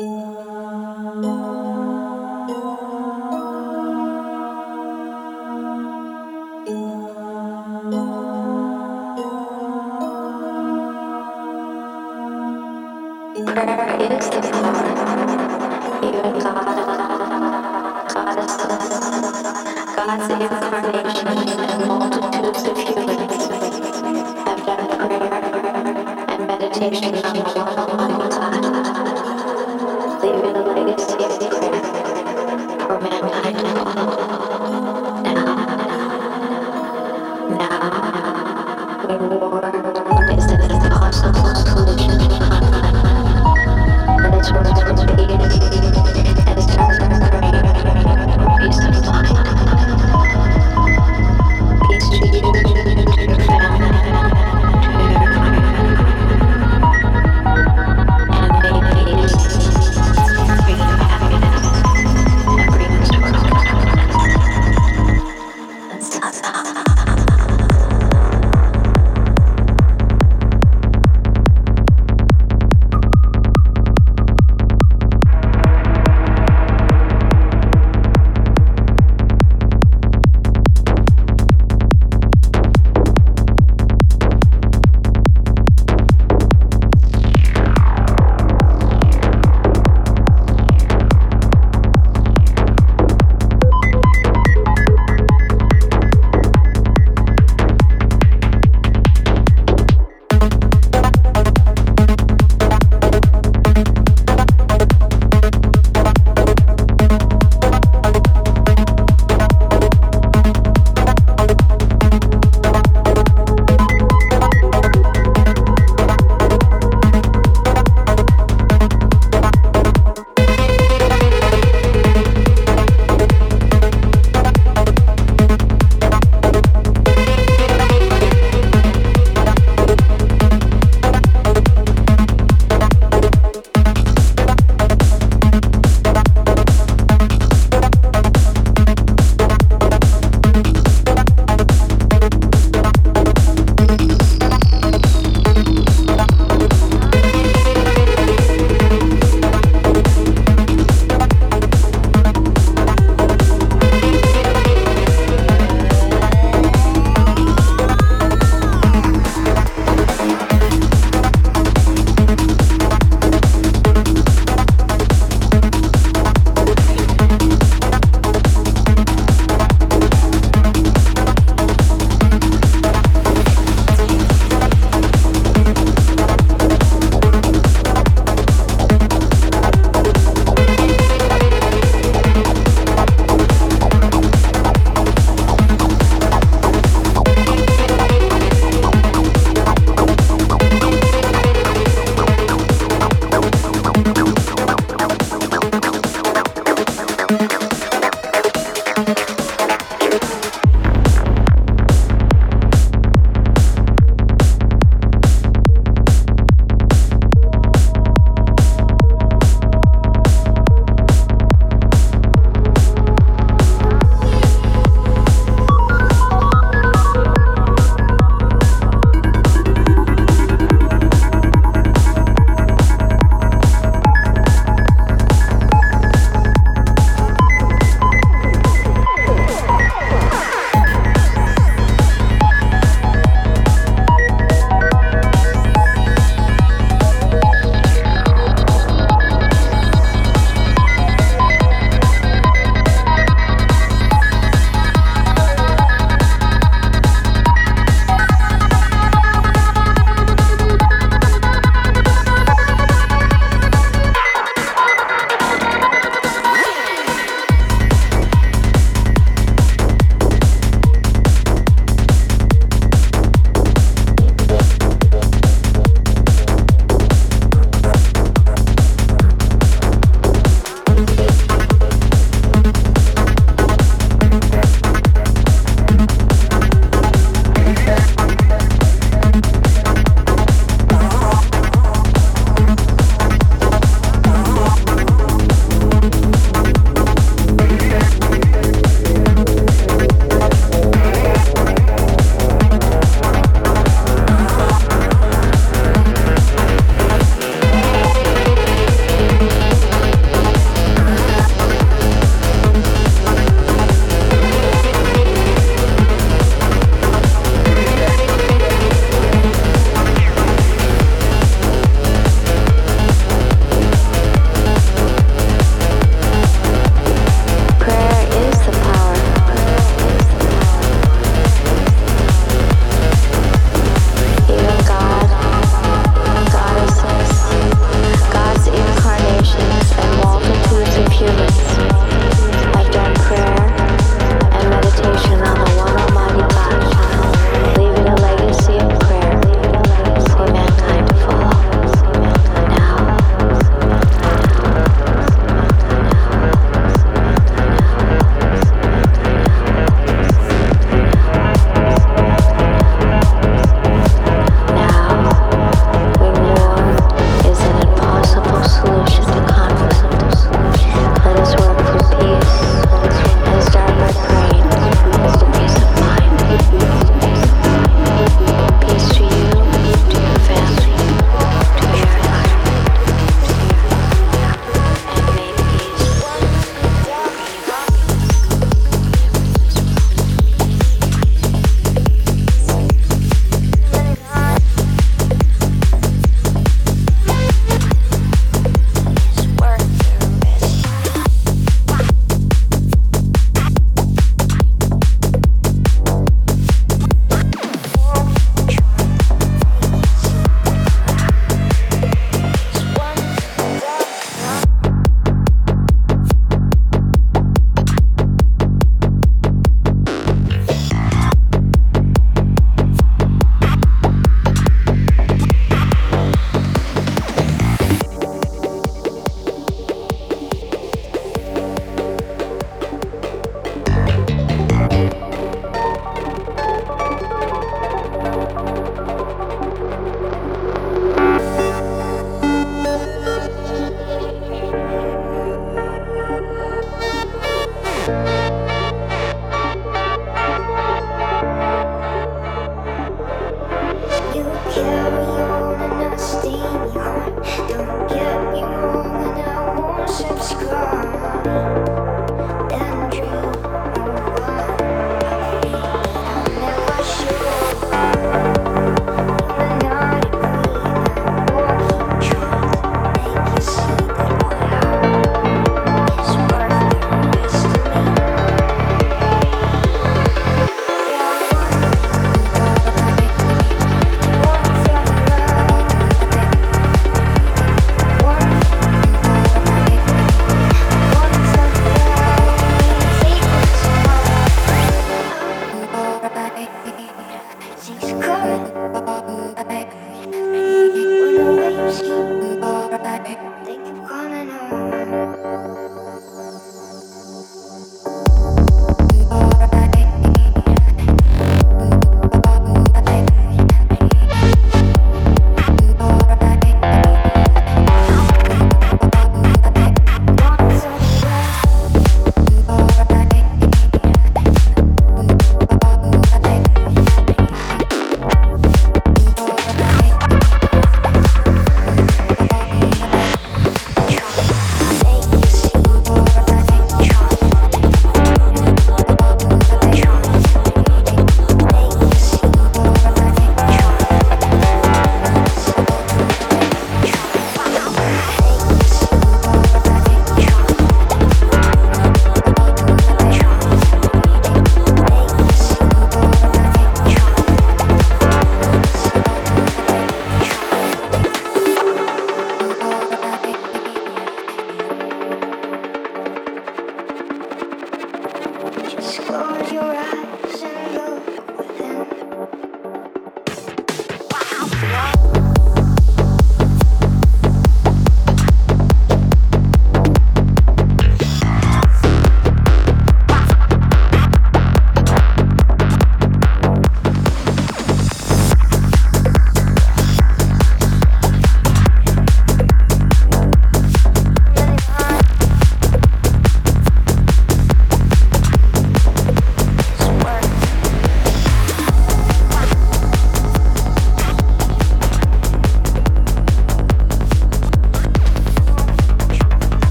and maybe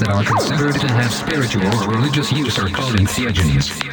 that are considered to have spiritual or religious use are called entheogens.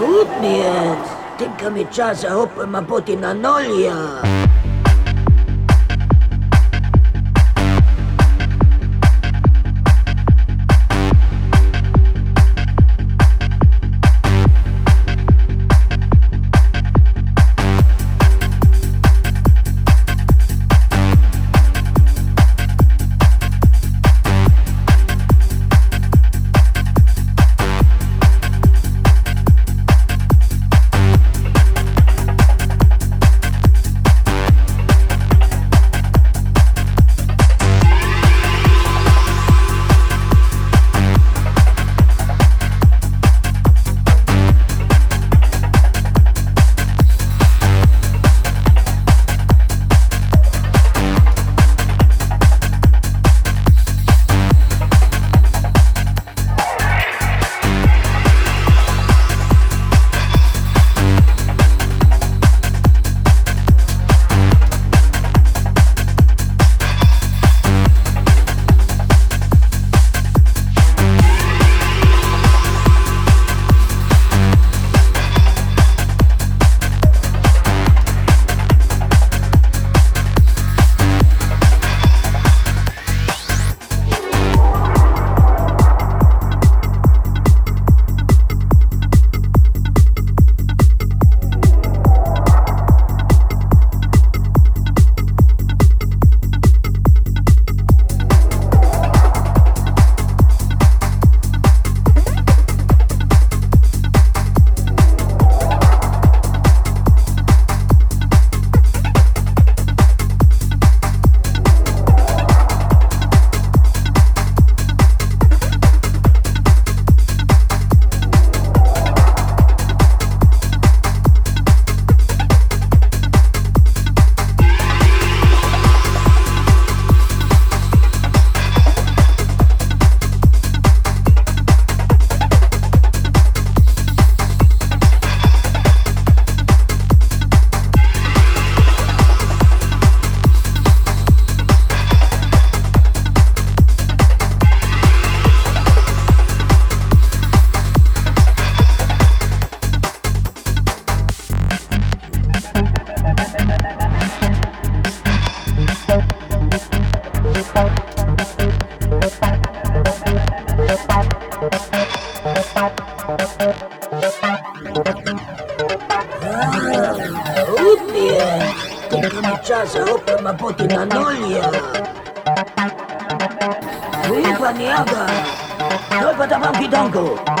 Upniec, tega mi časa upam, poti na nolja. Kidango.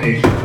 conversation.